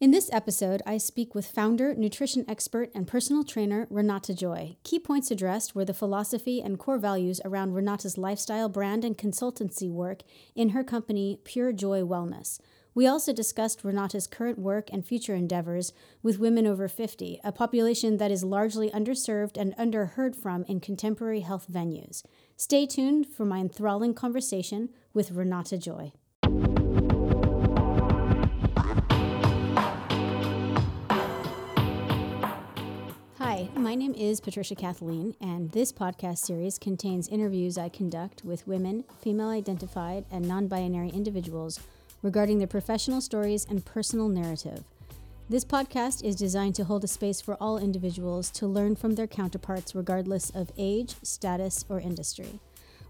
In this episode, I speak with founder, nutrition expert, and personal trainer Renata Joy. Key points addressed were the philosophy and core values around Renata's lifestyle brand and consultancy work in her company, Pure Joy Wellness. We also discussed Renata's current work and future endeavors with women over 50, a population that is largely underserved and underheard from in contemporary health venues. Stay tuned for my enthralling conversation with Renata Joy. My name is Patricia Kathleen, and this podcast series contains interviews I conduct with women, female identified, and non binary individuals regarding their professional stories and personal narrative. This podcast is designed to hold a space for all individuals to learn from their counterparts regardless of age, status, or industry.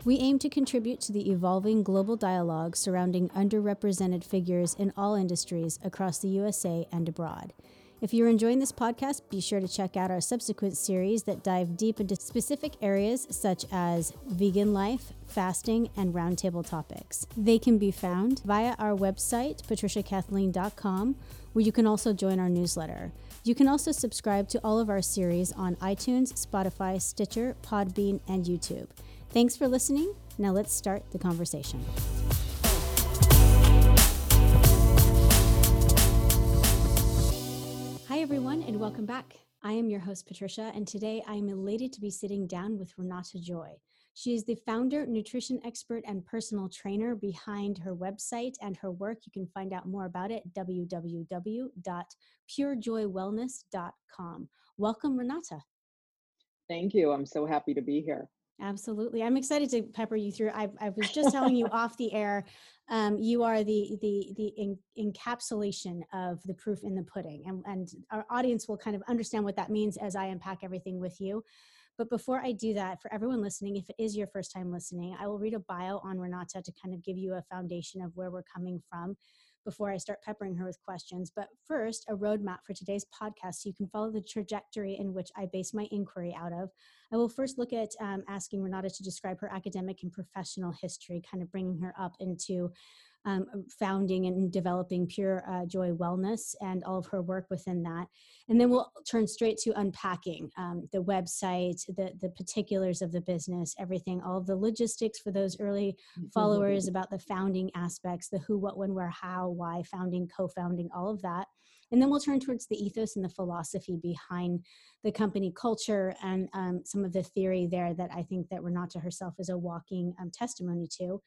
We aim to contribute to the evolving global dialogue surrounding underrepresented figures in all industries across the USA and abroad. If you're enjoying this podcast, be sure to check out our subsequent series that dive deep into specific areas such as vegan life, fasting, and roundtable topics. They can be found via our website, patriciakathleen.com, where you can also join our newsletter. You can also subscribe to all of our series on iTunes, Spotify, Stitcher, Podbean, and YouTube. Thanks for listening. Now let's start the conversation. Hi, everyone, and welcome back. I am your host, Patricia, and today I am elated to be sitting down with Renata Joy. She is the founder, nutrition expert, and personal trainer behind her website and her work. You can find out more about it www.purejoywellness.com. Welcome, Renata. Thank you. I'm so happy to be here. Absolutely. I'm excited to pepper you through. I, I was just telling you off the air, um, you are the, the, the in, encapsulation of the proof in the pudding. And, and our audience will kind of understand what that means as I unpack everything with you. But before I do that, for everyone listening, if it is your first time listening, I will read a bio on Renata to kind of give you a foundation of where we're coming from before I start peppering her with questions. But first, a roadmap for today's podcast so you can follow the trajectory in which I base my inquiry out of. I will first look at um, asking Renata to describe her academic and professional history, kind of bringing her up into um, founding and developing Pure uh, Joy Wellness and all of her work within that. And then we'll turn straight to unpacking um, the website, the, the particulars of the business, everything, all of the logistics for those early followers about the founding aspects, the who, what, when, where, how, why, founding, co founding, all of that. And then we'll turn towards the ethos and the philosophy behind the company culture and um, some of the theory there that I think that Renata herself is a walking um, testimony to.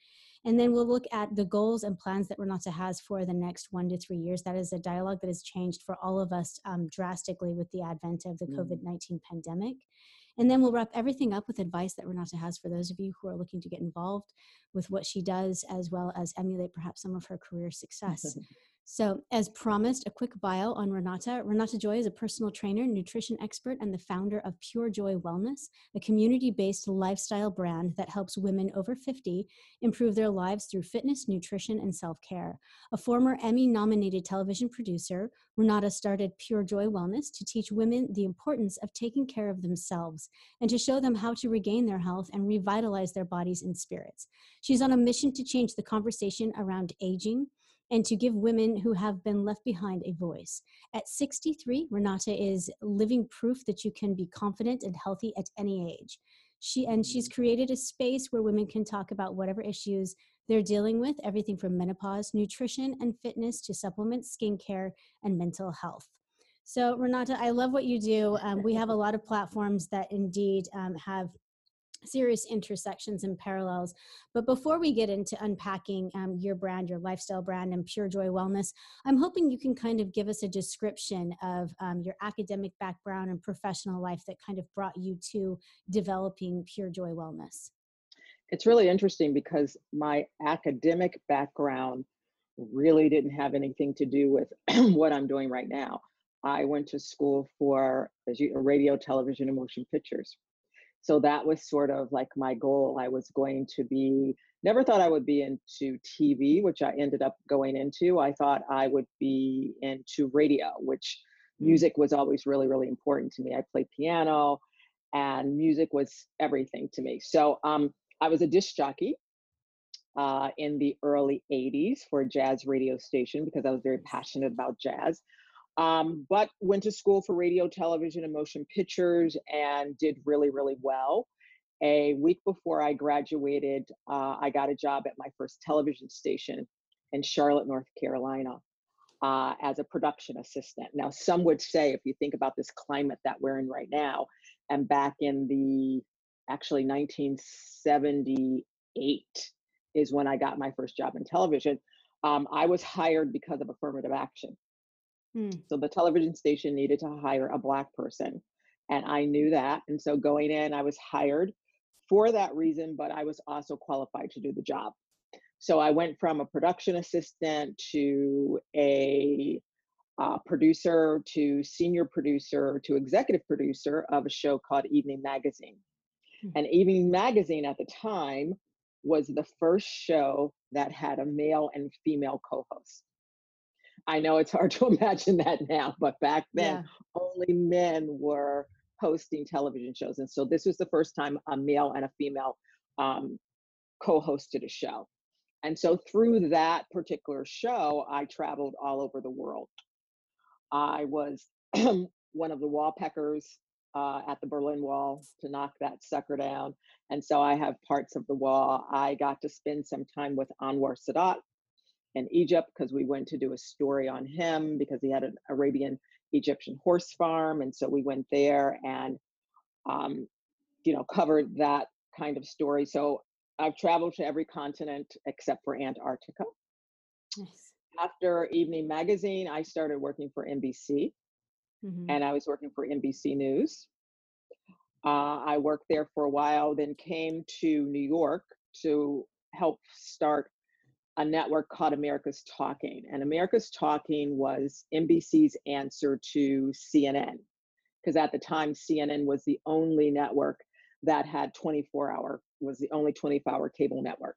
And then we'll look at the goals and plans that Renata has for the next one to three years. That is a dialogue that has changed for all of us um, drastically with the advent of the mm. COVID 19 pandemic. And then we'll wrap everything up with advice that Renata has for those of you who are looking to get involved with what she does, as well as emulate perhaps some of her career success. So, as promised, a quick bio on Renata. Renata Joy is a personal trainer, nutrition expert, and the founder of Pure Joy Wellness, a community based lifestyle brand that helps women over 50 improve their lives through fitness, nutrition, and self care. A former Emmy nominated television producer, Renata started Pure Joy Wellness to teach women the importance of taking care of themselves and to show them how to regain their health and revitalize their bodies and spirits. She's on a mission to change the conversation around aging and to give women who have been left behind a voice. At 63, Renata is living proof that you can be confident and healthy at any age. She and she's mm. created a space where women can talk about whatever issues they're dealing with, everything from menopause, nutrition and fitness to supplements, skincare, and mental health. So, Renata, I love what you do. Um, we have a lot of platforms that indeed um, have serious intersections and parallels. But before we get into unpacking um, your brand, your lifestyle brand, and Pure Joy Wellness, I'm hoping you can kind of give us a description of um, your academic background and professional life that kind of brought you to developing Pure Joy Wellness. It's really interesting because my academic background really didn't have anything to do with what I'm doing right now. I went to school for radio, television, and motion pictures so that was sort of like my goal. I was going to be never thought i would be into tv which i ended up going into. I thought i would be into radio which mm. music was always really really important to me. I played piano and music was everything to me. So um, i was a disc jockey uh, in the early 80s for a jazz radio station because i was very passionate about jazz Um, but went to school for radio, television, and motion pictures and did really, really well. A week before I graduated, uh, I got a job at my first television station in Charlotte, North Carolina, uh, as a production assistant. Now, some would say, if you think about this climate that we're in right now, and back in the actually 1978 is when I got my first job in television. Um, I was hired because of affirmative action. Hmm. So the television station needed to hire a Black person. And I knew that. And so going in, I was hired for that reason, but I was also qualified to do the job. So I went from a production assistant to a uh, producer to senior producer to executive producer of a show called Evening Magazine. Mm-hmm. And Evening Magazine at the time was the first show that had a male and female co host. I know it's hard to imagine that now, but back then yeah. only men were hosting television shows. And so this was the first time a male and a female um, co hosted a show. And so through that particular show, I traveled all over the world. I was one of the wall peckers uh, at the Berlin Wall to knock that sucker down. And so I have parts of the wall. I got to spend some time with Anwar Sadat in Egypt because we went to do a story on him because he had an Arabian Egyptian horse farm. And so we went there and, um, you know, covered that kind of story. So I've traveled to every continent except for Antarctica. Nice. After Evening Magazine, I started working for NBC mm-hmm. and I was working for NBC News. Uh, I worked there for a while, then came to New York to help start a network called America's Talking. And America's Talking was NBC's answer to CNN, because at the time, CNN was the only network that had 24 hour, was the only 24 hour cable network.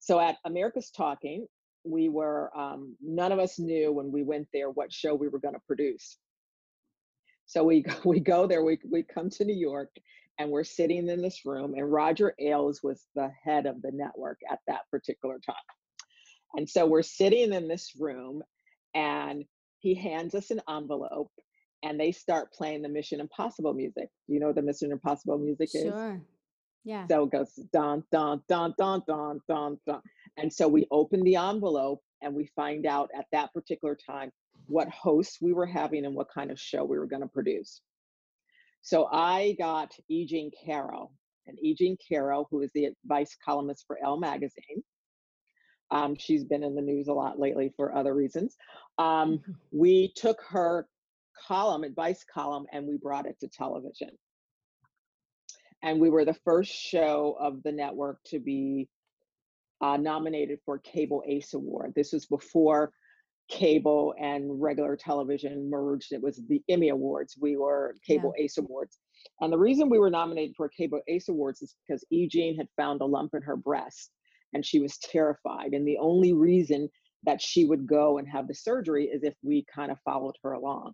So at America's Talking, we were, um, none of us knew when we went there what show we were going to produce. So we we go there, we we come to New York, and we're sitting in this room, and Roger Ailes was the head of the network at that particular time. And so we're sitting in this room, and he hands us an envelope, and they start playing the Mission Impossible music. Do you know what the Mission Impossible music is? Sure. Yeah. So it goes dun dun dun dun dun dun dun. And so we open the envelope and we find out at that particular time what hosts we were having and what kind of show we were going to produce. So I got E. Jean Carroll, and E. Jean Carroll, who is the advice columnist for Elle magazine. Um, she's been in the news a lot lately for other reasons. Um, mm-hmm. we took her column, advice column, and we brought it to television. And we were the first show of the network to be uh, nominated for Cable Ace Award. This was before cable and regular television merged. It was the Emmy Awards. We were Cable yeah. Ace Awards. And the reason we were nominated for Cable Ace Awards is because E. Jean had found a lump in her breast and she was terrified. And the only reason that she would go and have the surgery is if we kind of followed her along.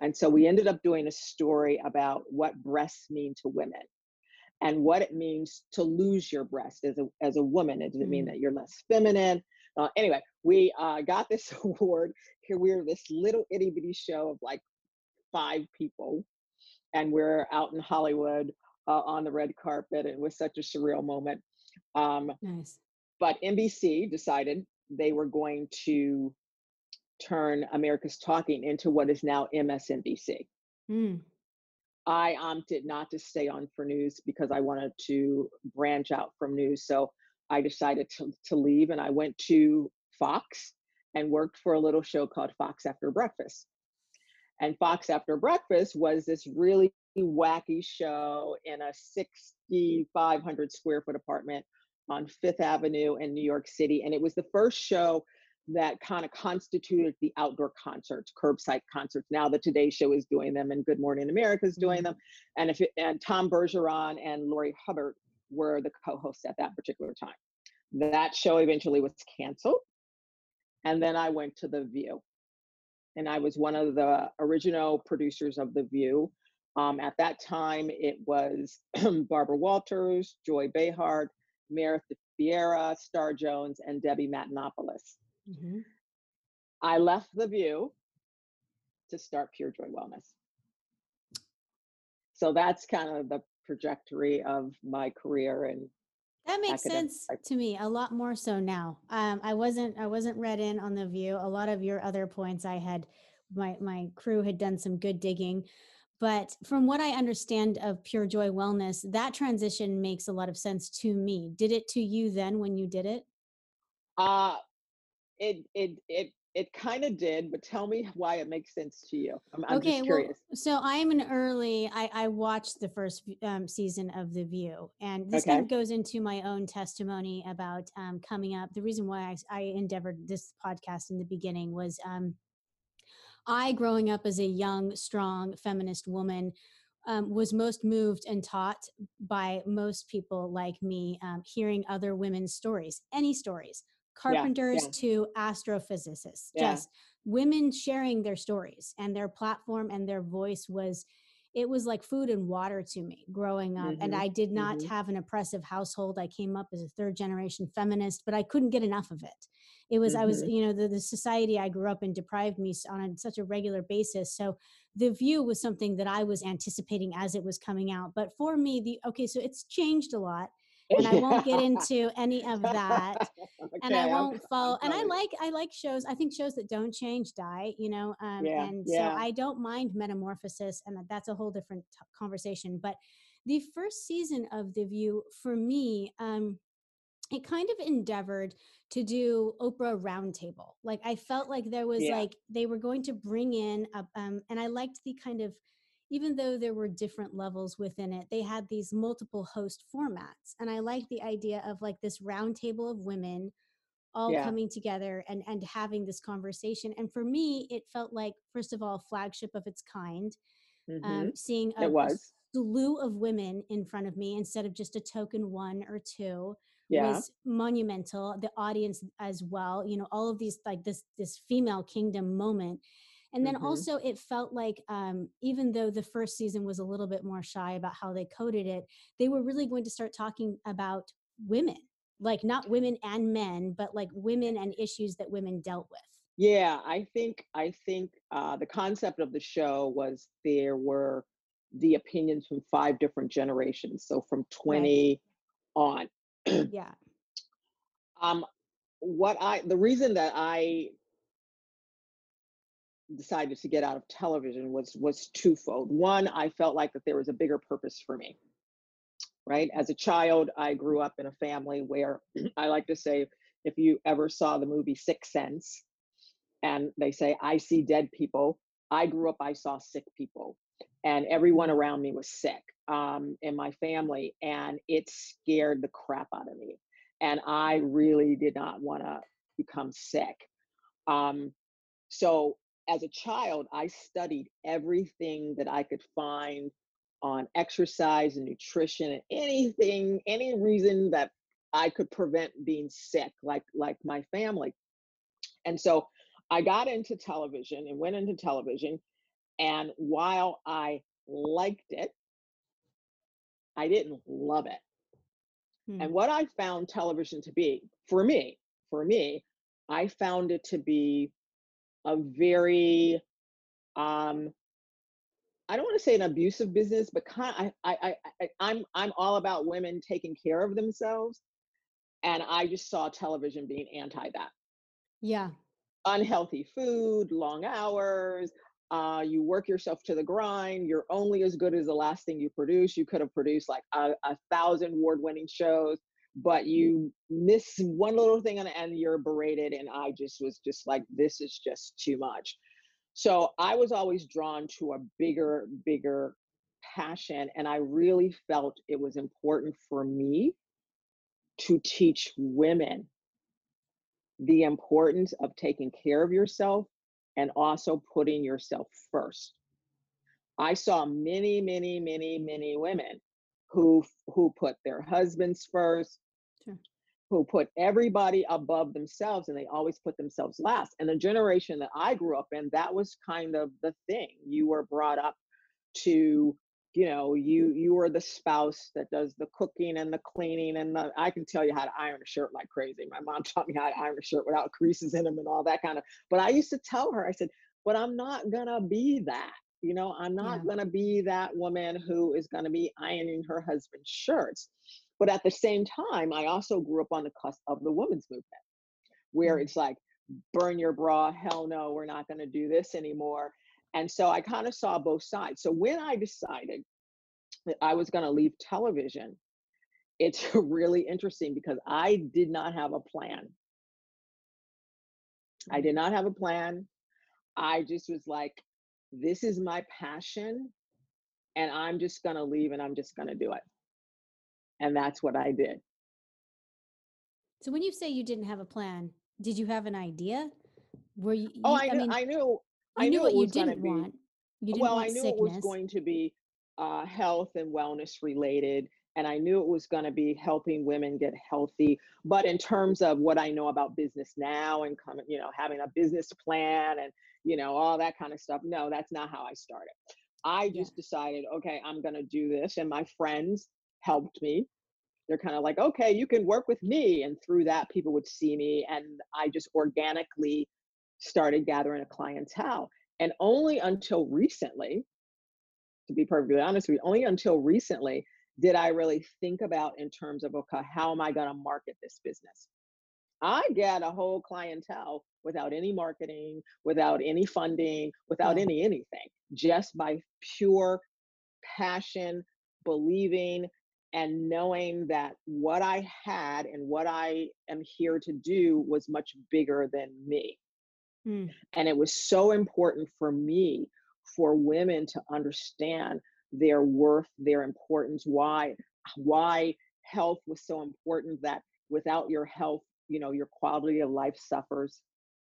And so we ended up doing a story about what breasts mean to women and what it means to lose your breast as a, as a woman. It Does it mean mm. that you're less feminine? Uh, anyway, we uh, got this award. Here we are, this little itty bitty show of like five people, and we're out in Hollywood uh, on the red carpet. It was such a surreal moment. Um, nice. But NBC decided they were going to turn America's Talking into what is now MSNBC. Mm. I opted not to stay on for news because I wanted to branch out from news. So I decided to, to leave and I went to Fox and worked for a little show called Fox After Breakfast. And Fox After Breakfast was this really wacky show in a 6,500 square foot apartment on Fifth Avenue in New York City. And it was the first show that kind of constituted the outdoor concerts, curbside concerts. Now the Today Show is doing them, and Good Morning America is doing them, mm-hmm. and if it, and Tom Bergeron and Laurie Hibberd were the co-hosts at that particular time. That show eventually was canceled. And then I went to The View. And I was one of the original producers of The View. Um, at that time, it was Barbara Walters, Joy Behar, Meredith Vieira, Star Jones, and Debbie Matenopoulos. Mm-hmm. I left The View to start Pure Joy Wellness. So that's kind of the trajectory of my career and that makes sense life. to me a lot more so now. Um, I wasn't I wasn't read in on the view. A lot of your other points I had my my crew had done some good digging. But from what I understand of Pure Joy Wellness, that transition makes a lot of sense to me. Did it to you then when you did it? Uh it it it it kind of did, but tell me why it makes sense to you. I'm I'm Okay, just well, curious. so I'm an early. I, I watched the first um, season of The View, and this kind of goes into my own testimony about um, coming up. The reason why I endeavored this podcast in the beginning was um, I, growing up as a young, strong feminist woman, um, was most moved and taught by most people like me, um, hearing other women's stories, any stories, carpenters yeah, to astrophysicists, yeah. just women sharing their stories and their platform and their voice was. It was like food and water to me growing up. And Mhm. I did not Mhm. have an oppressive household. I came up as a third generation feminist, but I couldn't get enough of it it was i was Mhm. you know the, the society i grew up in deprived me on a, such a regular basis so the view was something that i was anticipating as it was coming out but for me the okay so it's changed a lot and i won't get into any of that and i Okay, I'm won't I'm and i like i like shows i think shows that don't change die you know um Yeah, and so i don't mind metamorphosis and that's a whole different t- conversation but the first season of the view for me um it kind of endeavored to do Oprah Roundtable. Like I felt like there was yeah. like they were going to bring in a, um, and I liked the kind of even though there were different levels within it, they had these multiple host formats, and I like the idea of like this roundtable of women all Yeah. coming together and and having this conversation. And for me, it felt like first of all, flagship of its kind um, Mhm. seeing a, It was. slew of women in front of me instead of just a token one or two Yeah. was monumental the audience as well you know all of these like this this female kingdom moment and then Mhm. also it felt like um, even though the first season was a little bit more shy about how they coded it they were really going to start talking about women like not women and men but like women and issues that women dealt with Yeah, I think I think uh, the concept of the show was there were the opinions from five different generations, so from right 20 on. yeah Um, what I the reason that I decided to get out of television was was twofold. One, I felt like that there was a bigger purpose for me, right? As a child, I grew up in a family where I like to say, if you ever saw the movie Sixth Sense, and they say, I see dead people. I grew up, I saw sick people, and everyone around me was sick um, in my family, and it scared the crap out of me. And I really did not want to become sick. Um, so as a child, I studied everything that I could find on exercise and nutrition and anything, any reason that I could prevent being sick, like like my family. And so I got into television and went into television. And while I liked it, I didn't love it. mm, And what I found television to be, for me, for me, I found it to be a very um I don't want to say an abusive business, but kind I, I I I'm I'm all about women taking care of themselves. And I just saw television being anti that. yeah unhealthy food, long hours. Uh, you work yourself to the grind. You're only as good as the last thing you produce. You could have produced like a, a thousand award-winning shows, but you miss one little thing and, and you're berated. And I just was just like, this is just too much. So I was always drawn to a bigger, bigger passion, and I really felt it was important for me to teach women the importance of taking care of yourself and also putting yourself first. I saw many, many, many, many women who who put their husbands first, sure who put everybody above themselves and they always put themselves last. And the generation that I grew up in, that was kind of the thing. You were brought up to you know you you are the spouse that does the cooking and the cleaning and the i can tell you how to iron a shirt like crazy my mom taught me how to iron a shirt without creases in them and all that kind of but i used to tell her i said but I'm not gonna be that. You know, I'm Yeah. not gonna be that woman who is gonna be ironing her husband's shirts. But at the same time, I also grew up on the cusp of the women's movement, where Mm. it's like, burn your bra, hell no, we're not gonna do this anymore. And so I kind of saw both sides. So when I decided that I was gonna leave television, it's really interesting because I did not have a plan. I Mm. did not have a plan. I just was like, this is my passion, and I'm just gonna leave and I'm just gonna do it. And that's what I did. So when you say you didn't have a plan, did you have an idea? Were you, Oh, you I I knew mean, I knew I knew what you didn't want. You didn't want sickness. well, I want knew it was going to be uh, health and wellness related, and I knew it was going to be helping women get healthy. But in terms of what I know about business now and coming, you know, having a business plan and you know all that kind of stuff, no, that's not how I started. I Yeah. just decided, okay, I'm going to do this, and my friends helped me. They're kind of like, okay, you can work with me, and through that, people would see me, and I just organically started gathering a clientele. And only until recently, to be perfectly honest with you, only until recently did I really think about in terms of, okay, how am I going to market this business? I get a whole clientele without any marketing, without any funding, without Yeah. any anything, just by pure passion, believing, and knowing that what I had and what I am here to do was much bigger than me. Mm. And it was so important for me for women to understand their worth, their importance, why why health was so important that without your health, you know, your quality of life suffers.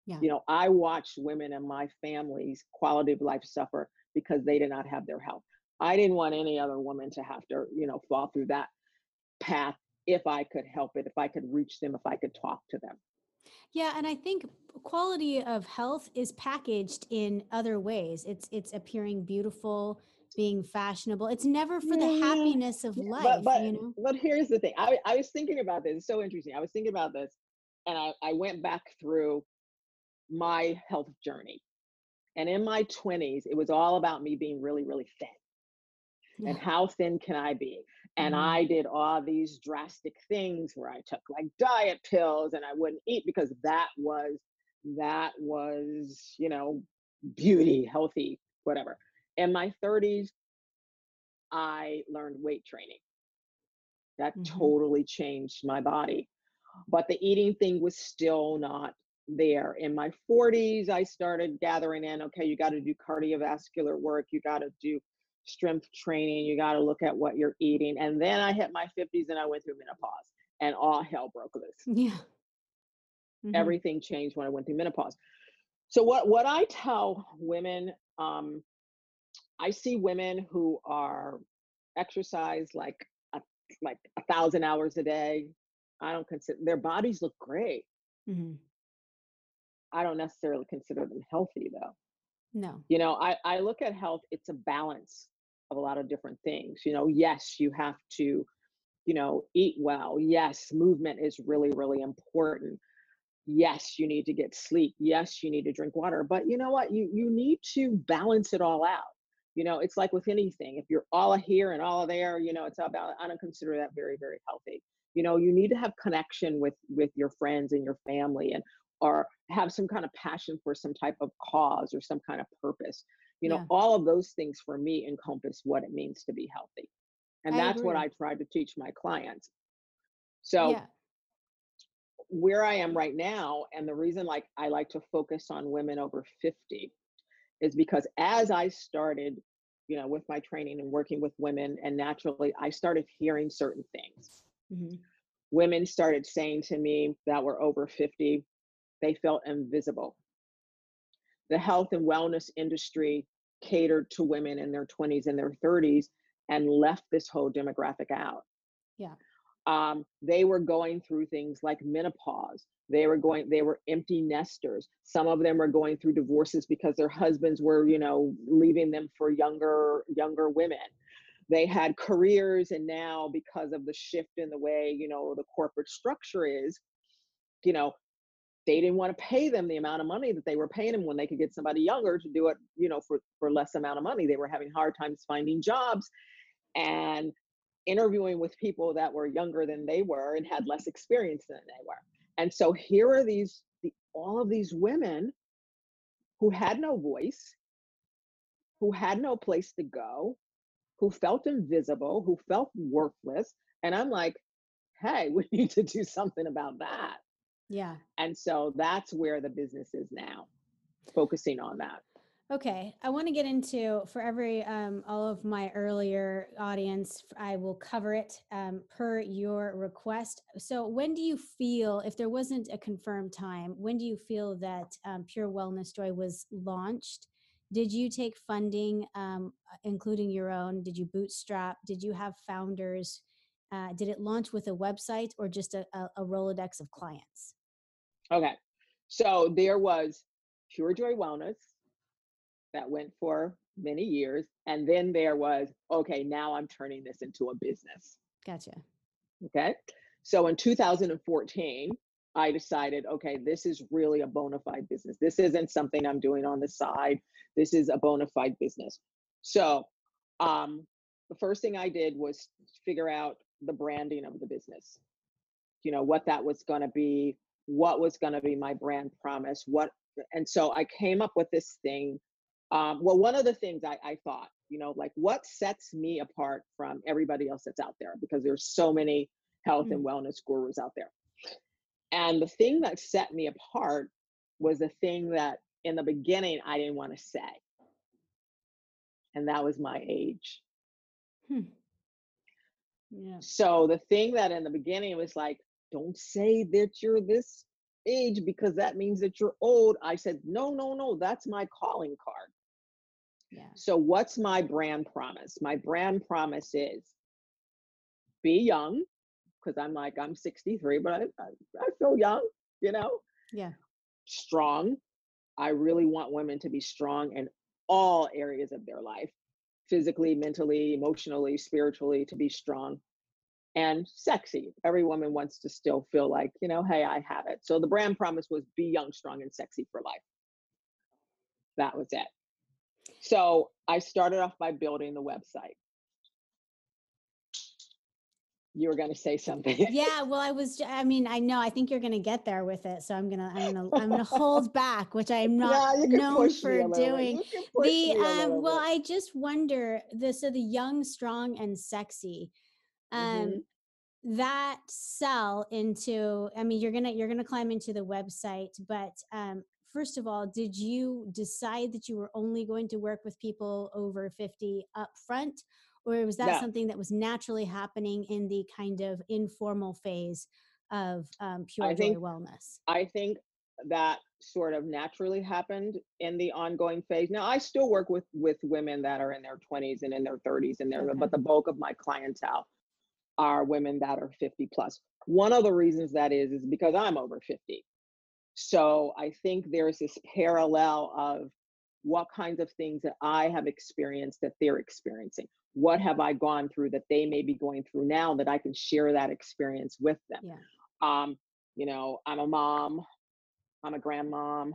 Yeah. You know, I watched women in my family's quality of life suffer because they did not have their health. I didn't want any other woman to have to, you know, fall through that path if I could help it, if I could reach them, if I could talk to them. Yeah, and I think quality of health is packaged in other ways. It's it's appearing beautiful, being fashionable. It's never for the happiness of life, but but you know? but here's the thing. I I was thinking about this. It's so interesting. I was thinking about this, and I I went back through my health journey. And in my 20s, it was all about me being really, really thin. And how thin can I be? And Mhm. I did all these drastic things where I took like diet pills and I wouldn't eat because that was that was, you know, beauty, healthy, whatever. In my 30s, I learned weight training. That Mhm. totally changed my body. But the eating thing was still not there. In my 40s, I started gathering in, okay, you got to do cardiovascular work, you got to do strength training, you got to look at what you're eating. And then I hit my 50s and I went through menopause and all hell broke loose. Yeah. Mhm. Everything changed when I went through menopause. So what what I tell women, um, I see women who are exercise like a, like a thousand hours a day. I don't consider their bodies look great. Mhm. I don't necessarily consider them healthy though. No. You know, I, I look at health, it's a balance of a lot of different things. You know, yes, you have to, you know, eat well. Yes, movement is really, really important. Yes, you need to get sleep. Yes, you need to drink water. But you know what? You you need to balance it all out. You know, it's like with anything. If you're all here and all there, you know, it's about I don't consider that very, very healthy. You know, you need to have connection with with your friends and your family and or have some kind of passion for some type of cause or some kind of purpose. You know, Yeah. all of those things for me encompass what it means to be healthy. And I that's what. I try to teach my clients. So Yeah. where I am right now, and the reason like I like to focus on women over 50 is because as I started, you know, with my training and working with women, and naturally I started hearing certain things. Mhm. Women started saying to me that were over 50, they felt invisible. The health and wellness industry catered to women in their 20s and their 30s and left this whole demographic out. Yeah. um, they were going through things like menopause they were going they were empty nesters some of them were going through divorces because their husbands were you know leaving them for younger younger women they had careers and now because of the shift in the way you know the corporate structure is you know they didn't want to pay them the amount of money that they were paying them when they could get somebody younger to do it, you know, for, for less amount of money. They were having hard times finding jobs and interviewing with people that were younger than they were and had less experience than they were. And so here are these the, all of these women who had no voice, who had no place to go, who felt invisible, who felt worthless. And I'm like, hey, we need to do something about that. Yeah. And so that's where the business is now, focusing on that. Okay, I want to get into for every um, all of my earlier audience. I will cover it um, per your request. So, when do you feel, if there wasn't a confirmed time, when do you feel that um, Pure Wellness Joy was launched? Did you take funding, um, including your own? Did you bootstrap? Did you have founders? Uh, did it launch with a website or just a, a, a Rolodex of clients? Okay, so there was Pure Joy Wellness that went for many years. And then there was, okay, now I'm turning this into a business. Gotcha. Okay. So in 2014, I decided, okay, this is really a bona fide business. This isn't something I'm doing on the side. This is a bona fide business. So um, the first thing I did was figure out the branding of the business. You know, what that was going to be, what was going to be my brand promise, what, and so I came up with this thing um, well, one of the things I, I thought, you know, like what sets me apart from everybody else that's out there because there's so many health mm. and wellness gurus out there. And the thing that set me apart was the thing that in the beginning I didn't want to say. And that was my age. Hmm. Yeah. So the thing that in the beginning was like, don't say that you're this age because that means that you're old. I said, no, no, no, that's my calling card. Yeah. So, what's my brand promise? My brand promise is be young, because I'm like, I'm 63, but I, I, I feel young, you know? Yeah. Strong. I really want women to be strong in all areas of their life physically, mentally, emotionally, spiritually, to be strong and sexy. Every woman wants to still feel like, you know, hey, I have it. So the brand promise was be young, strong, and sexy for life. That was it. So I started off by building the website. You were going to say something. yeah, well, I was. I mean, I know. I think you're going to get there with it. So I'm gonna. I'm gonna. I'm gonna hold back, which I'm not yeah, known for doing. The um. Well. I just wonder. The so the young, strong, and sexy. Um. Mm-hmm that sell into i mean you're gonna you're gonna climb into the website but um first of all, did you decide that you were only going to work with people over 50 up front? Or was that no. something that was naturally happening in the kind of informal phase of um, Pure I Joy think, Wellness? I think that sort of naturally happened in the ongoing phase. Now I still work with with women that are in their 20s and in their 30s and there, okay. but the bulk of my clientele are women that are 50 plus. One of the reasons that is is because I'm over 50. So I think there's this parallel of what kinds of things that I have experienced that they're experiencing. What have I gone through that they may be going through now that I can share that experience with them? Yeah. Um, you know, I'm a mom, I'm a grandmom,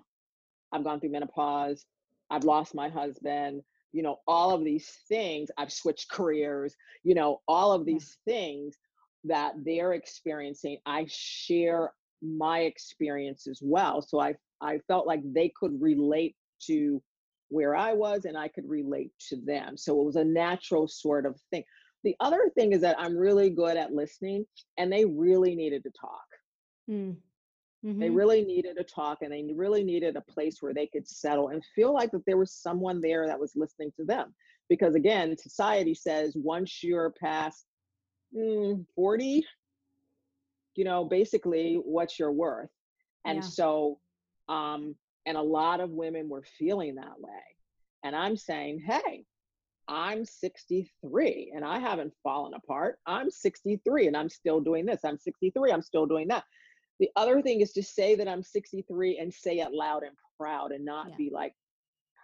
I've gone through menopause, I've lost my husband, you know, all of these things, I've switched careers, you know, all of these yeah. things that they're experiencing, I share my experience as well. So I I felt like they could relate to where I was and I could relate to them. So it was a natural sort of thing. The other thing is that I'm really good at listening and they really needed to talk. Mm. Mm-hmm. They really needed to talk and they really needed a place where they could settle and feel like that there was someone there that was listening to them. Because again, society says once you're past mm, 40, you know, basically what's your worth. And yeah. so, um, and a lot of women were feeling that way. And I'm saying, hey, I'm 63 and I haven't fallen apart. I'm 63 and I'm still doing this. I'm 63, I'm still doing that. The other thing is to say that I'm 63 and say it loud and proud and not yeah. be like,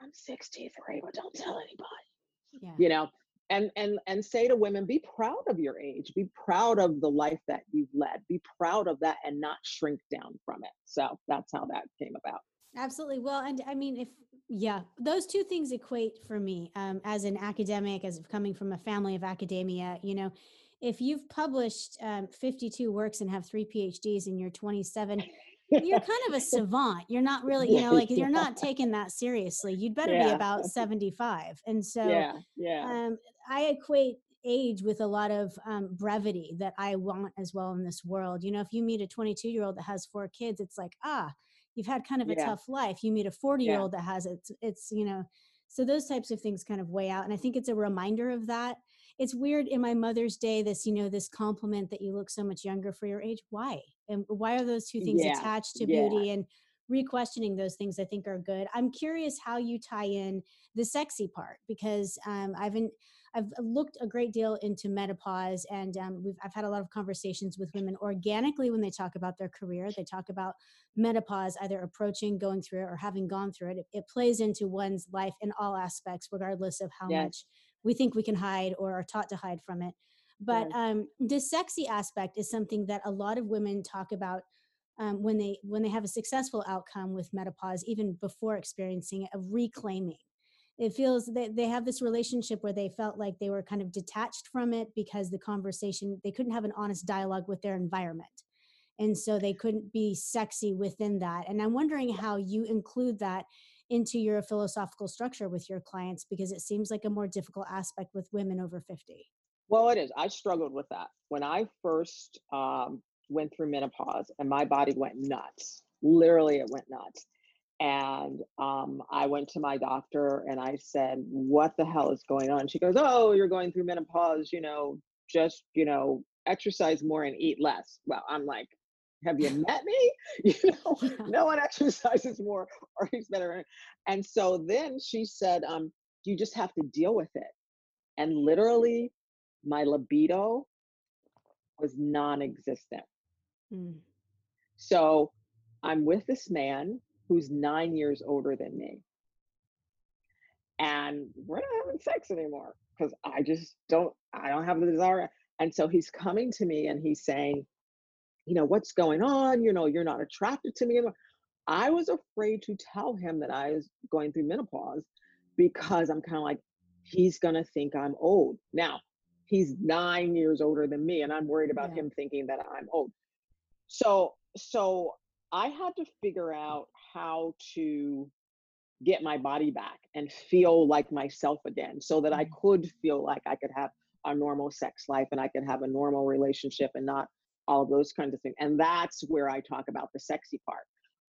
I'm 63, but don't tell anybody. Yeah. You know, and and and say to women be proud of your age. Be proud of the life that you've led. Be proud of that and not shrink down from it. So that's how that came about. Absolutely. Well and i mean if yeah those two things equate for me um, as an academic as coming from a family of academia you know if you've published um, 52 works and have three phds and you're 27 you're kind of a savant. You're not really, you know, like you're not taking that seriously. You'd better yeah. be about 75. And so yeah, yeah. Um, I equate age with a lot of um, brevity that I want as well in this world. You know, if you meet a 22 year old that has four kids, it's like, ah, you've had kind of a yeah. tough life. You meet a 40 year old that has it, it's, you know, so those types of things kind of weigh out. And I think it's a reminder of that it's weird in my mother's day this you know this compliment that you look so much younger for your age why and why are those two things yeah. attached to yeah. beauty and re-questioning those things i think are good i'm curious how you tie in the sexy part because um, i've I've looked a great deal into menopause, and um, we've I've had a lot of conversations with women organically when they talk about their career. They talk about menopause either approaching, going through it, or having gone through it. It, it plays into one's life in all aspects, regardless of how yes. much we think we can hide or are taught to hide from it. But um, the sexy aspect is something that a lot of women talk about um, when they when they have a successful outcome with menopause, even before experiencing it, of reclaiming. It feels that they have this relationship where they felt like they were kind of detached from it because the conversation they couldn't have an honest dialogue with their environment, and so they couldn't be sexy within that. And I'm wondering how you include that into your philosophical structure with your clients because it seems like a more difficult aspect with women over 50 well it is i struggled with that. When i first um, went through menopause and my body went nuts literally it went nuts and um, i went to my doctor and i said what the hell is going on? She goes oh you're going through menopause you know just you know exercise more and eat less. Well i'm like have you met me? You know, no one exercises more or eats better. And so then she said, um, you just have to deal with it. And literally, my libido was non existent. Mm. So I'm with this man who's nine years older than me. And we're not having sex anymore because I just don't, I don't have the desire. And so he's coming to me and he's saying, you know, what's going on? You know, you're not attracted to me anymore. I was afraid to tell him that I was going through menopause because I'm kind of like, he's going to think I'm old. Now, he's nine years older than me, and I'm worried about yeah. him thinking that I'm old. So, so I had to figure out how to get my body back and feel like myself again so that I mm-hmm. could feel like I could have a normal sex life and I could have a normal relationship and not all those kinds of things. And that's where I talk about the sexy part.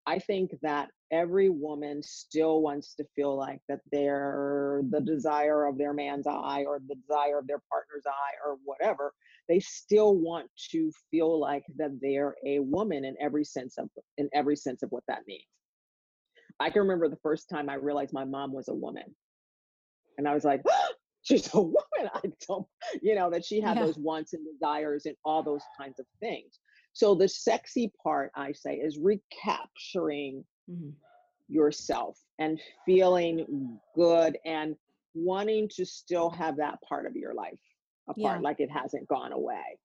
I think that every woman still wants to feel like that they're the desire of their man's eye or the desire of their partner's eye or whatever. They still want to feel like that they're a woman in every sense of in every sense of what that means. I can remember the first time I realized my mom was a woman. And I was like, she's a woman. I don't, you know, that she had yeah. those wants and desires and all those kinds of things. So the sexy part, I say, is recapturing mm-hmm. yourself and feeling good and wanting to still have that part of your life apart, yeah. like it hasn't gone away.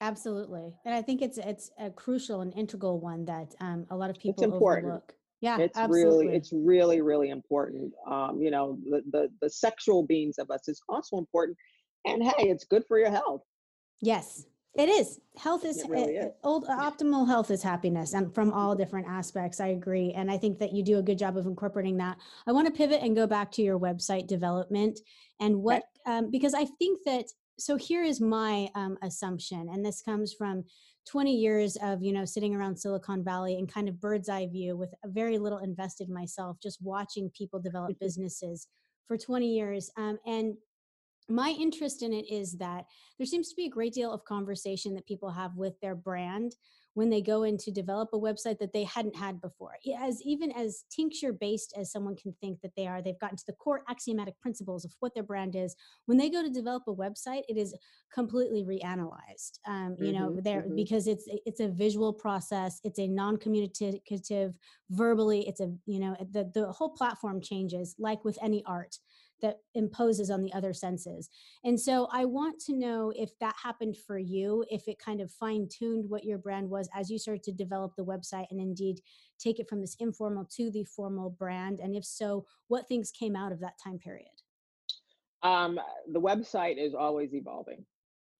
Absolutely, and I think it's it's a crucial and integral one that um, a lot of people overlook. Yeah, it's absolutely. really it's really really important. Um, you know, the, the the sexual beings of us is also important, and hey, it's good for your health. Yes, it is. Health is, really is. old optimal health is happiness and from all different aspects. I agree. And I think that you do a good job of incorporating that. I want to pivot and go back to your website development and what um, because I think that so here is my um, assumption, and this comes from 20 years of you know sitting around silicon valley and kind of bird's eye view with very little invested myself just watching people develop businesses for 20 years um, and my interest in it is that there seems to be a great deal of conversation that people have with their brand when they go in to develop a website that they hadn't had before. As even as tincture based as someone can think that they are, they've gotten to the core axiomatic principles of what their brand is. When they go to develop a website, it is completely reanalyzed. Um, you mm-hmm, know, there mm-hmm. because it's it's a visual process, it's a non-communicative, verbally, it's a you know the the whole platform changes like with any art that imposes on the other senses. And so I want to know if that happened for you, if it kind of fine tuned what your brand was as you started to develop the website and indeed take it from this informal to the formal brand. And if so, what things came out of that time period? Um, the website is always evolving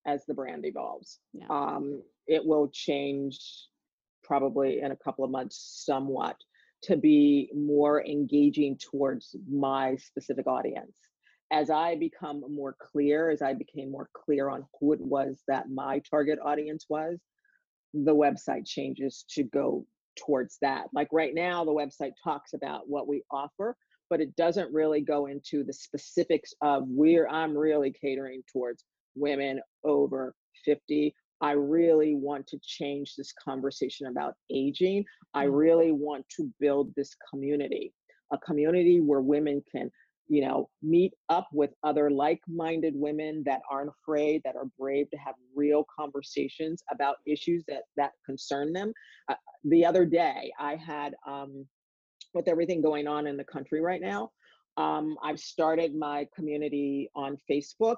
as the brand evolves. Yeah. Um, it will change probably in a couple of months somewhat to be more engaging towards my specific audience. As I become more clear, as I became more clear on who it was that my target audience was, the website changes to go towards that. Like right now, the website talks about what we offer, but it doesn't really go into the specifics of where I'm really catering towards women over 50 I really want to change this conversation about aging. I Mm. really want to build this community, a community where women can, you know, meet up with other like-minded women that aren't afraid, that are brave to have real conversations about issues that that concern them. Uh, the other day, I had, um, with everything going on in the country right now, um, I've started my community on Facebook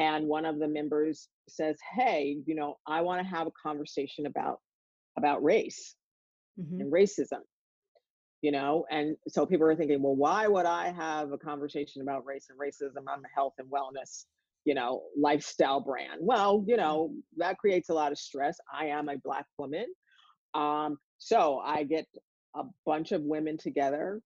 and one of the members says hey you know i want to have a conversation about about race hmm and racism you know and so people are thinking well why would i have a conversation about race and racism? On the health and wellness you know lifestyle brand. Well you know that creates a lot of stress. I am a black woman um so i get a bunch of women together.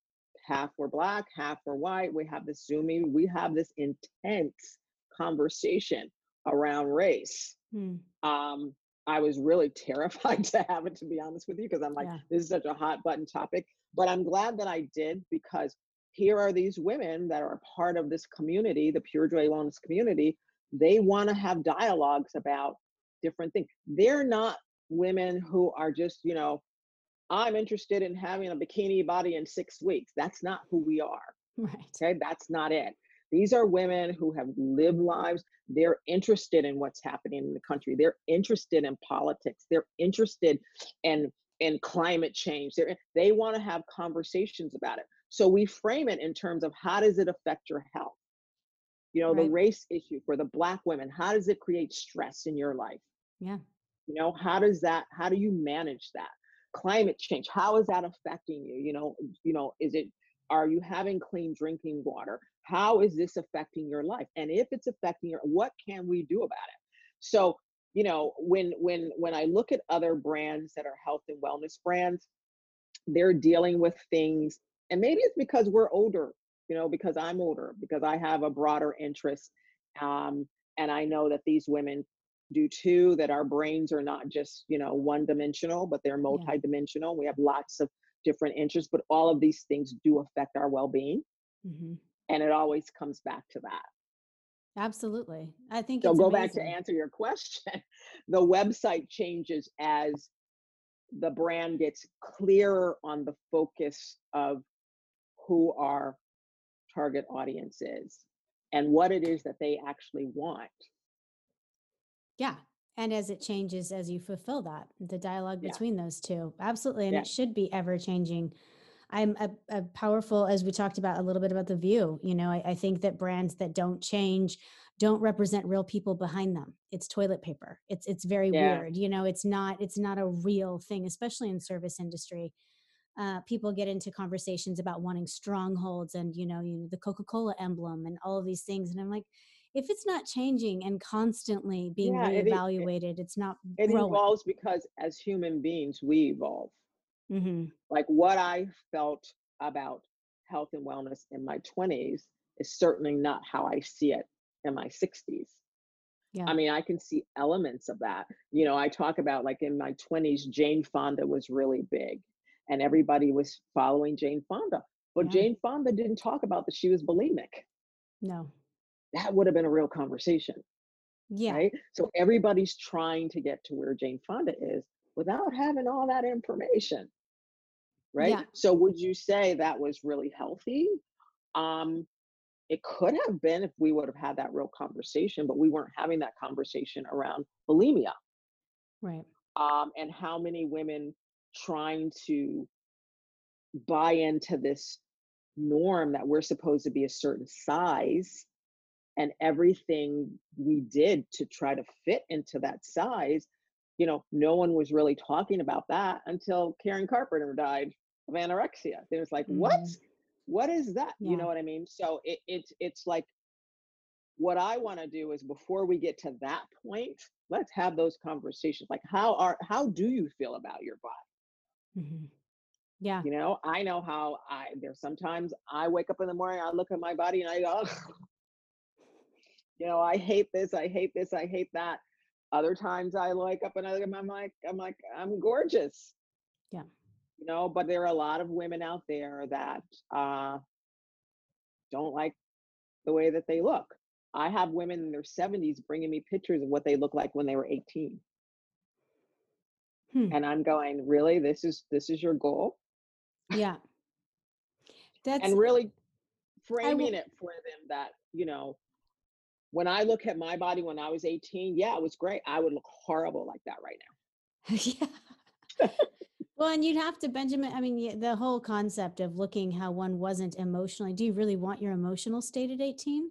Half were black half were white. We have this zooming we have this intense conversation around race Hmm. um, I was really terrified to have it, to be honest with you, because I'm like, Yeah. this is such a hot button topic. But I'm glad that I did because here are these women that are part of this community, the Pure Joy Wellness community. They want to have dialogues about different things. They're not women who are just, you know, I'm interested in having a bikini body in six weeks. That's not who we are. Right. Okay, that's not it. These are women who have lived lives. They're interested in what's happening in the country. They're interested in politics. They're interested in in climate change. They're, they want to have conversations about it. So we frame it in terms of how does it affect your health? You know, the race issue for the black women. How does it create stress in your life? Yeah. You know, how does that? How do you manage that? Climate change. How is that affecting you? You know, you know, is it are you having clean drinking water? How is this affecting your life? And if it's affecting your, what can we do about it? So, you know, when when when I look at other brands that are health and wellness brands, they're dealing with things, and maybe it's because we're older, you know, because I'm older, because I have a broader interest, um, and I know that these women do too. That our brains are not just you know one dimensional, but they're multidimensional. We have lots of different interests, but all of these things do affect our well-being, hmm and it always comes back to that. Absolutely. I think So it's go back to answer your question. The website changes as the brand gets clearer on the focus of who our target audience is and what it is that they actually want. Yeah. And as it changes, as you fulfill that, the dialogue Yeah, between those two. Absolutely. And yeah, it should be ever changing. I'm a, a powerful, as we talked about a little bit about the view. You know, I, I think that brands that don't change don't represent real people behind them. It's toilet paper. It's it's very yeah, weird. You know, it's not it's not a real thing, especially in service industry. Uh, people get into conversations about wanting strongholds and you know, you know the Coca-Cola emblem and all of these things. And I'm like, if it's not changing and constantly being yeah. It, e- it, reevaluated, it's not it growing. evolves because as human beings, we evolve. Hmm Like what I felt about health and wellness in my 20s is certainly not how I see it in my 60s. Yeah. I mean, I can see elements of that. You know, I talk about like in my 20s, Jane Fonda was really big and everybody was following Jane Fonda. But Yeah. Jane Fonda didn't talk about that she was bulimic. No. That would have been a real conversation, Yeah. right? So everybody's trying to get to where Jane Fonda is without having all that information, right? Yeah. So would you say that was really healthy? Um, it could have been if we would have had that real conversation, but we weren't having that conversation around bulimia. Right. um, and how many women trying to buy into this norm that we're supposed to be a certain size and everything we did to try to fit into that size you know no one was really talking about that until karen carpenter died of anorexia it was like what Mhm. what is that you know what i mean so it, it's it's like what i want to do is before we get to that point let's have those conversations like how are how do you feel about your body Mhm. Yeah. you know i know how i there's sometimes i wake up in the morning i look at my body and i go "Ugh." you know i hate this i hate this i hate that other times i wake up and i look at my i'm like i'm like i'm gorgeous Yeah. You know but there are a lot of women out there that uh don't like the way that they look i have women in their 70s bringing me pictures of what they look like when they were 18 Hmm. and i'm going really this is this is your goal Yeah. That's and really will- framing it for them that you know when i look at my body when i was 18 yeah it was great i would look horrible like that right now yeah. well, and you'd have to, Benjamin. I mean, the whole concept of looking how one wasn't emotionally. Do you really want your emotional state at 18?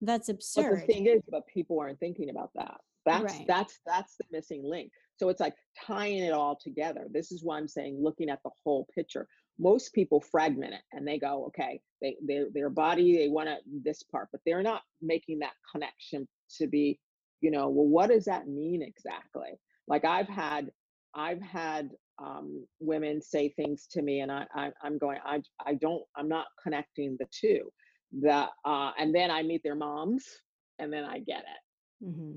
That's but absurd. the thing is but people aren't thinking about that that's Right. that's that's the missing link so it's like tying it all together this is why i'm saying looking at the whole picture most people fragment it and they go okay they their their body they want to this part but they're not making that connection to be you know well what does that mean exactly like i've had i've had um, women say things to me and I, I i'm going i i don't i'm not connecting the two that uh and then i meet their moms and then i get it hmm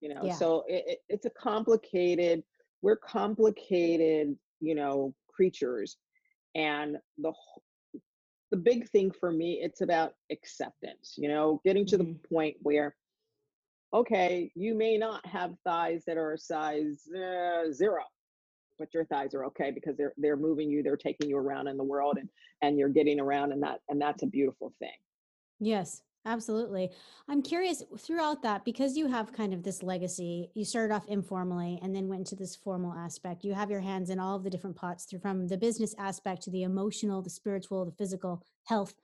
you know Yeah. so it, it, it's a complicated we're complicated you know creatures and the the big thing for me it's about acceptance you know getting to Mhm. the point where okay you may not have thighs that are a size uh, zero but your thighs are okay because they're they're moving you they're taking you around in the world and and you're getting around and that and that's a beautiful thing Yes, absolutely. I'm curious throughout that because you have kind of this legacy. You started off informally and then went into this formal aspect. You have your hands in all of the different pots through from the business aspect to the emotional, the spiritual, the physical health.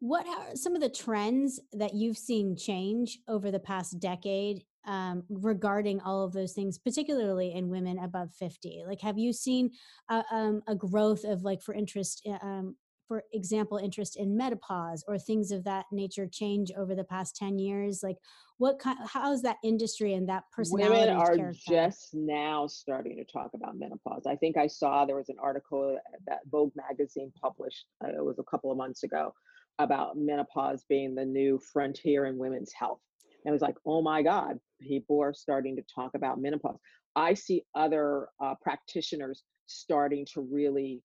What are some of the trends that you've seen change over the past decade um, regarding all of those things, particularly in women above 50? Like, have you seen a, um, a growth of, like, for interest, uh, um, for example, interest in menopause or things of that nature change over the past 10 years? Like, what kind, how is that industry and that Women are just now starting to talk about menopause. I think I saw there was an article that Vogue magazine published, uh, it was a couple of months ago, about menopause being the new frontier in women's health. And it was like, oh my God, people are starting to talk about menopause. I see other uh, practitioners starting to really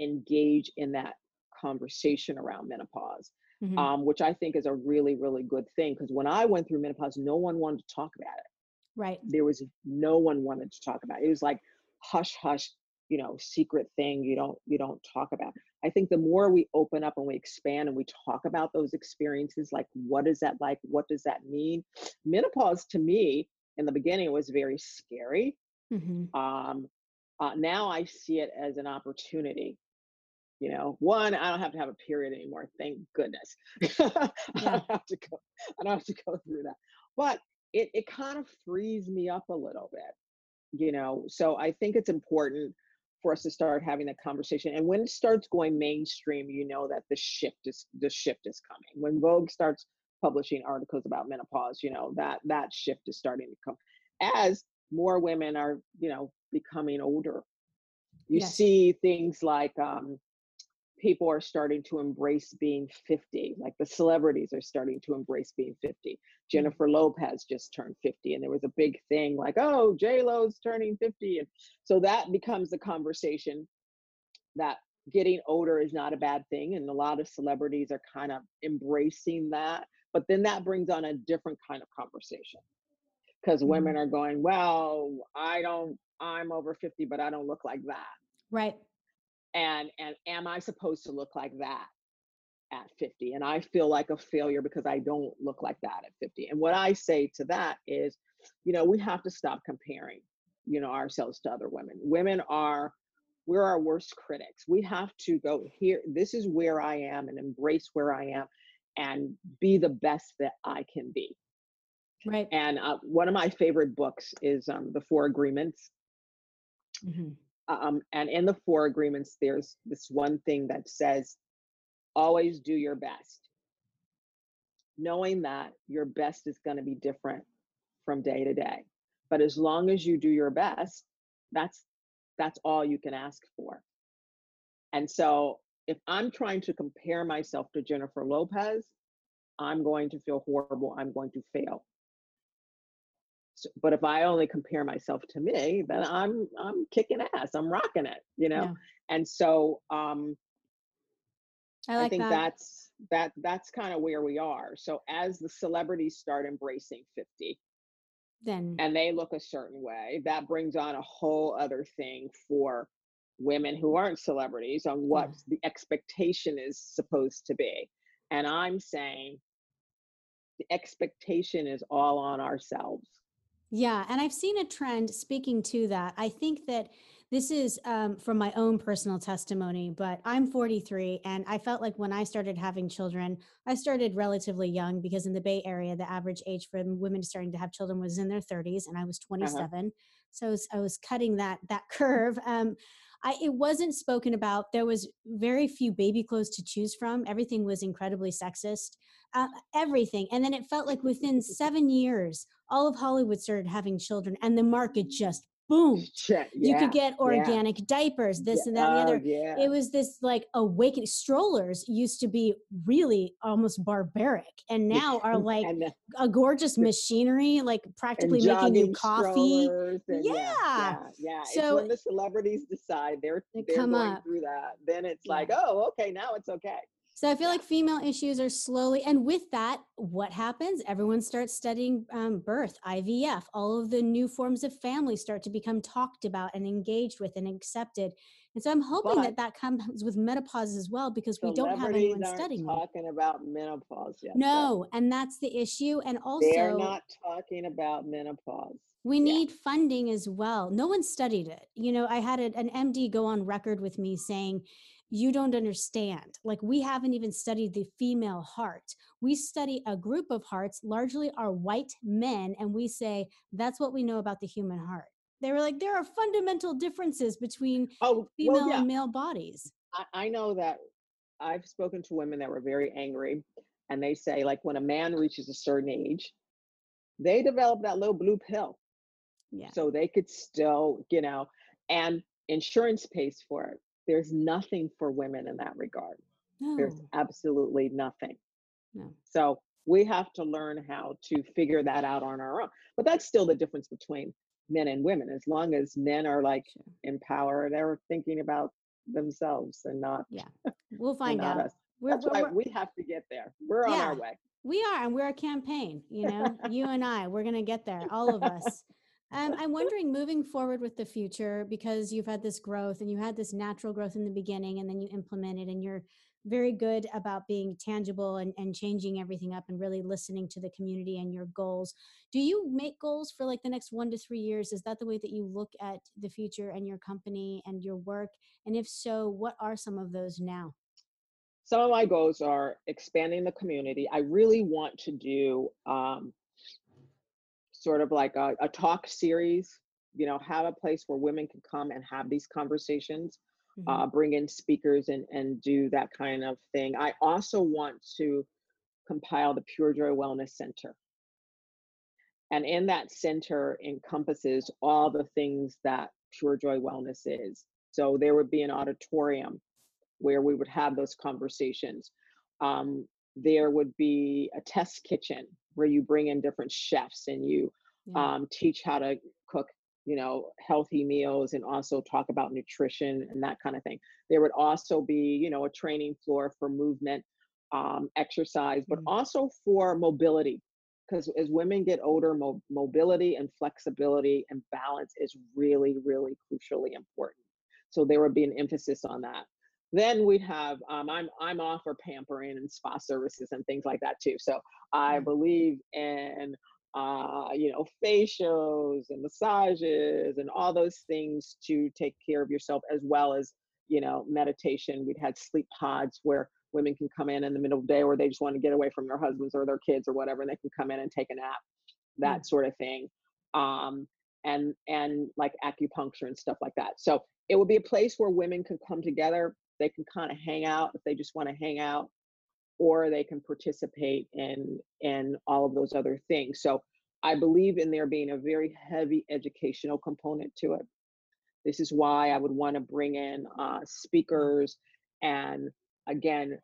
engage in that conversation around menopause Mhm. um, which I think is a really, really good thing. Because when I went through menopause, no one wanted to talk about it. right. There was no one wanted to talk about it. It was like hush, hush, you know, secret thing you don't you don't talk about. I think the more we open up and we expand and we talk about those experiences, like what is that like? What does that mean? Menopause to me in the beginning was very scary. hmm Um, uh, now I see it as an opportunity you know one i don't have to have a period anymore thank goodness i don't have to go i don't have to go through that but it, it kind of frees me up a little bit you know so i think it's important for us to start having that conversation and when it starts going mainstream you know that the shift is the shift is coming when vogue starts publishing articles about menopause you know that that shift is starting to come as more women are you know becoming older you Yes. see things like um, people are starting to embrace being 50 like the celebrities are starting to embrace being 50 jennifer lopez just turned 50 and there was a big thing like oh j lo's turning 50 and so that becomes the conversation that getting older is not a bad thing and a lot of celebrities are kind of embracing that but then that brings on a different kind of conversation because women Mhm. are going well i don't i'm over 50 but i don't look like that Right. And and am i supposed to look like that at 50 and i feel like a failure because i don't look like that at 50 and what i say to that is you know we have to stop comparing you know ourselves to other women women are we're our worst critics. We have to go here. This is where I am and embrace where I am and be the best that I can be. Right. And uh, one of my favorite books is um, The Four Agreements. Mhm. Um, and in the Four Agreements, there's this one thing that says, always do your best. Knowing that your best is going to be different from day to day. But as long as you do your best, that's that's all you can ask for. And so if I'm trying to compare myself to Jennifer Lopez, I'm going to feel horrible. I'm going to fail. But if I only compare myself to me, then I'm I'm kicking ass. I'm rocking it, you know. Yeah. And so um, I I think that. that's that that's kind of where we are. So as the celebrities start embracing 50 then and they look a certain way, that brings on a whole other thing for women who aren't celebrities on what Yeah. the expectation is supposed to be. And I'm saying the expectation is all on ourselves. Yeah, and I've seen a trend speaking to that. I think that this is um, from my own personal testimony, but I'm 43 and I felt like when I started having children, I started relatively young because in the Bay Area, the average age for women starting to have children was in their 30s and I was Uh-huh. 27. So I was, I was cutting that that curve. Um, I, it wasn't spoken about. There was very few baby clothes to choose from. Everything was incredibly sexist. Uh, everything. And then it felt like within seven years, all of Hollywood started having children and the market just boomed. Shit, You could get yeah, organic diapers, this yeah, and that and the oh, other. yeah. It was this like awakening. Strollers used to be really almost barbaric and now are like and, a gorgeous machinery, like practically making you coffee. and yeah, Yeah. yeah, yeah. it's So- when the celebrities decide they're They they're going up. through that, then it's Yeah. like, oh, okay, now it's okay. So I feel like female issues are slowly, and with that, what happens? Everyone starts studying um, birth, IVF. All of the new forms of family start to become talked about and engaged with and accepted. And so I'm hoping But that that comes with menopause as well, because we don't have anyone studying it. talking about menopause yet. though. No, and that's the issue. And also, they're not talking about menopause. we Yeah. need funding as well. No one studied it. You know, I had an MD go on record with me saying, you don't understand. Like, we haven't even studied the female heart. We study a group of hearts, largely are white men, and we say, that's what we know about the human heart. They were like, there are fundamental differences between Oh, female well, yeah. and male bodies. I, I know that I've spoken to women that were very angry, and they say like when a man reaches a certain age, they develop that little blue pill, Yeah. so they could still, you know, and insurance pays for it. There's nothing for women in that regard. There's absolutely nothing. no. So we have to learn how to figure that out on our own. But that's still the difference between men and women. As long as men are like empowered, they're thinking about themselves and not Yeah. We'll find out. us. We're, That's we're, why we're- have to get there. We're on our way. We are, and we're a campaign, you know, you and I, we're going to get there, all of us. Um, I'm wondering moving forward with the future, because you've had this growth and you had this natural growth in the beginning, and then you implemented, and you're very good about being tangible and, and changing everything up and really listening to the community and your goals. Do you make goals for like the next one to three years? Is that the way that you look at the future and your company and your work? And if so, what are some of those now? Some of my goals are expanding the community. I really want to do um, sort of like a, a talk series, you know, have a place where women can come and have these conversations. Mhm. uh, bring in speakers and and do that kind of thing. I also want to compile the Pure Joy Wellness Center, and in that center encompasses all the things that Pure Joy Wellness is. So there would be an auditorium where we would have those conversations. Um, there would be a test kitchen where you bring in different chefs and you Yeah. um, teach how to cook you know healthy meals and also talk about nutrition and that kind of thing there would also be you know a training floor for movement um, exercise but Mm. also for mobility because as women get older mo- mobility and flexibility and balance is really really crucially important so there would be an emphasis on that then we'd have um, i'm i'm all for pampering and spa services and things like that too so i believe in uh, you know, facials and massages and all those things to take care of yourself, as well as, you know, meditation. We'd had sleep pods where women can come in in the middle of the day or they just want to get away from their husbands or their kids or whatever, and they can come in and take a nap, that mm. sort of thing. Um, and and like acupuncture and stuff like that. So it would be a place where women could come together. They can kind of hang out if they just want to hang out or they can participate in in all of those other things. So i believe in there being a very heavy educational component to it. This is why i would want to bring in uh, speakers and again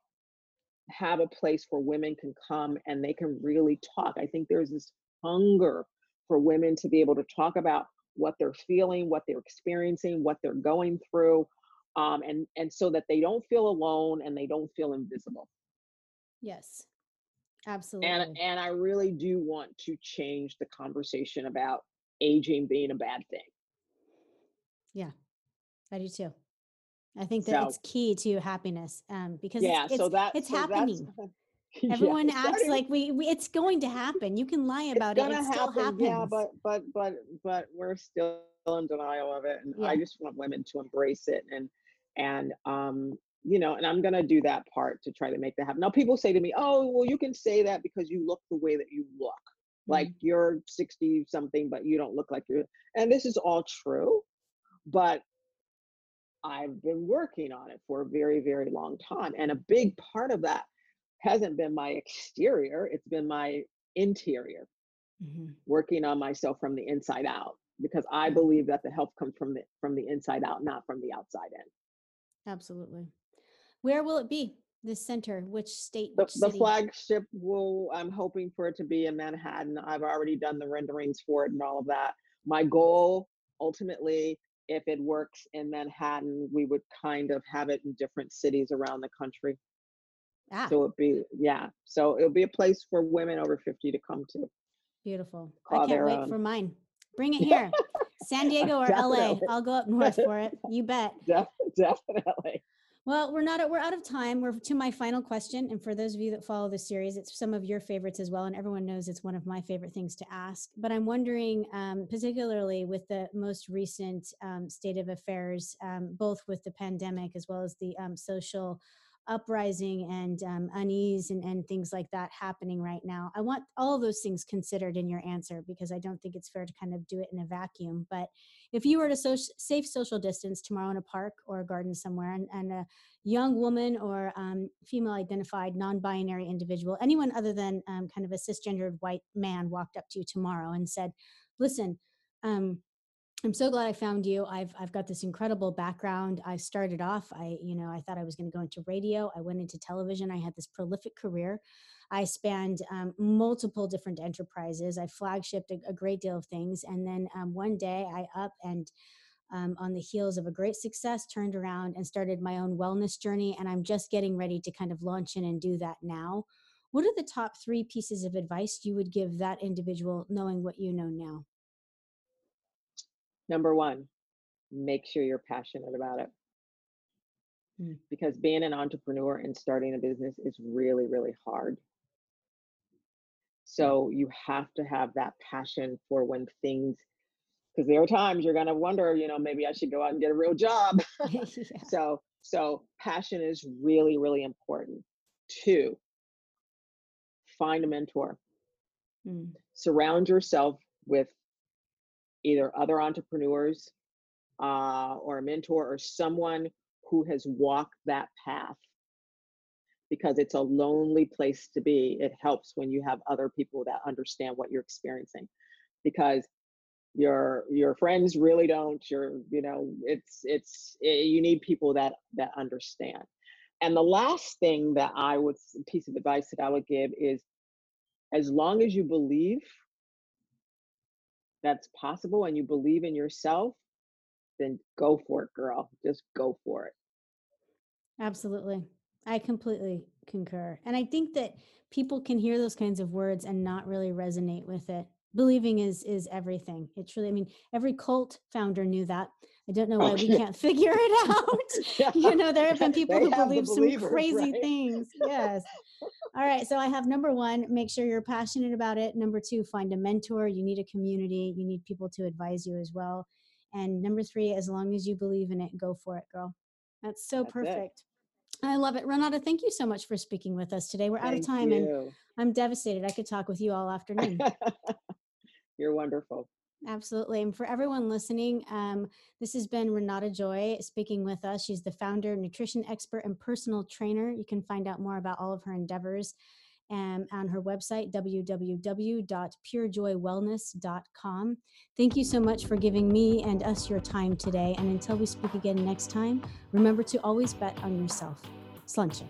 have a place where women can come and they can really talk. I think there's this hunger for women to be able to talk about what they're feeling what they're experiencing what they're going through um, and and so that they don't feel alone and they don't feel invisible Yes, absolutely. And and I really do want to change the conversation about aging being a bad thing. Yeah, I do too. I think that it's key to happiness um, because it's yeah, it's, so that it's so happening. yeah, Everyone it's acts starting. like we, we it's going to happen. You can lie It's about it; gonna still happen, yeah, but but but but we're still in denial of it, and Yeah, I just want women to embrace it and and um you know, and I'm gonna do that part to try to make that happen. Now, people say to me, "Oh, well, you can say that because you look the way that you look, like mm, you're 60 something, but you don't look like you're." And this is all true, but I've been working on it for a very, very long time, and a big part of that hasn't been my exterior; it's been my interior, mhm, working on myself from the inside out. Because I mm, believe that the health comes from the from the inside out, not from the outside in. Absolutely. Where will it be? This center? Which state? The Which the city? flagship will I'm hoping for it to be in Manhattan. I've already done the renderings for it and all of that. My goal ultimately, if it works in Manhattan, we would kind of have it in different cities around the country. Ah, So it'd be yeah. So it'll be a place for women over 50 to come to, beautiful. I can't their wait for mine. Bring it here. San Diego or LA. I'll go up north for it. You bet. Def- Definitely. Well, we're not we're out of time. We're to my final question, and for those of you that follow the series, it's some of your favorites as well, and everyone knows it's one of my favorite things to ask. But I'm wondering, um, particularly with the most recent um, state of affairs, um, both with the pandemic as well as the um, social uprising and um, unease and, and things like that happening right now. I want all those things considered in your answer because I don't think it's fair to kind of do it in a vacuum. But if you were to safe social distance tomorrow in a park or a garden somewhere, and, and a young woman or um, female identified non-binary individual anyone other than um, kind of a cisgendered white man walked up to you tomorrow and said listen um, i'm so glad i found you. I've i've got this incredible background. I started off i you know i thought i was going to go into radio. I went into television. I had this prolific career. I spanned um, multiple different enterprises. I flagshipped a, a great deal of things. And then um, one day i up and um, on the heels of a great success, turned around and started my own wellness journey. And I'm just getting ready to kind of launch in and do that now. What are the top three pieces of advice you would give that individual knowing what you know now? Number one, make sure you're passionate about it Mm, because being an entrepreneur and starting a business is really, really hard. So you have to have that passion for when things, because there are times you're going to wonder, you know, maybe I should go out and get a real job. yeah. so, so passion is really, really important. Two, find a mentor. Mm, Surround yourself with either other entrepreneurs uh, or a mentor or someone who has walked that path because it's a lonely place to be. It helps when you have other people that understand what you're experiencing because your your friends really don't your you know it's it's eh, you need people that that understand and the last thing that i would piece of advice that i would give is as long as you believe that's possible and you believe in yourself then go for it girl just go for it absolutely. I completely concur. And I think that people can hear those kinds of words and not really resonate with it. Believing is is everything. It's really, I mean, every cult founder knew that. I don't know why we can't figure it out. Yeah. you know, there have been people They who believe some crazy right? things. Yes. All right. So I have number one, make sure you're passionate about it. Number two, find a mentor. You need a community. You need people to advise you as well. And number three, as long as you believe in it, go for it, girl. That's so That's it. perfect. I love it. Renata, thank you so much for speaking with us today. We're out of Thank time and. I'm devastated. I could talk with you all afternoon. You're wonderful. Absolutely. And for everyone listening, um, this has been Renata Joy speaking with us. She's the founder, nutrition expert, and personal trainer. You can find out more about all of her endeavors um, on her website, www.purejoywellness.com. Thank you so much for giving me and us your time today. And until we speak again next time, remember to always bet on yourself. Slunchen.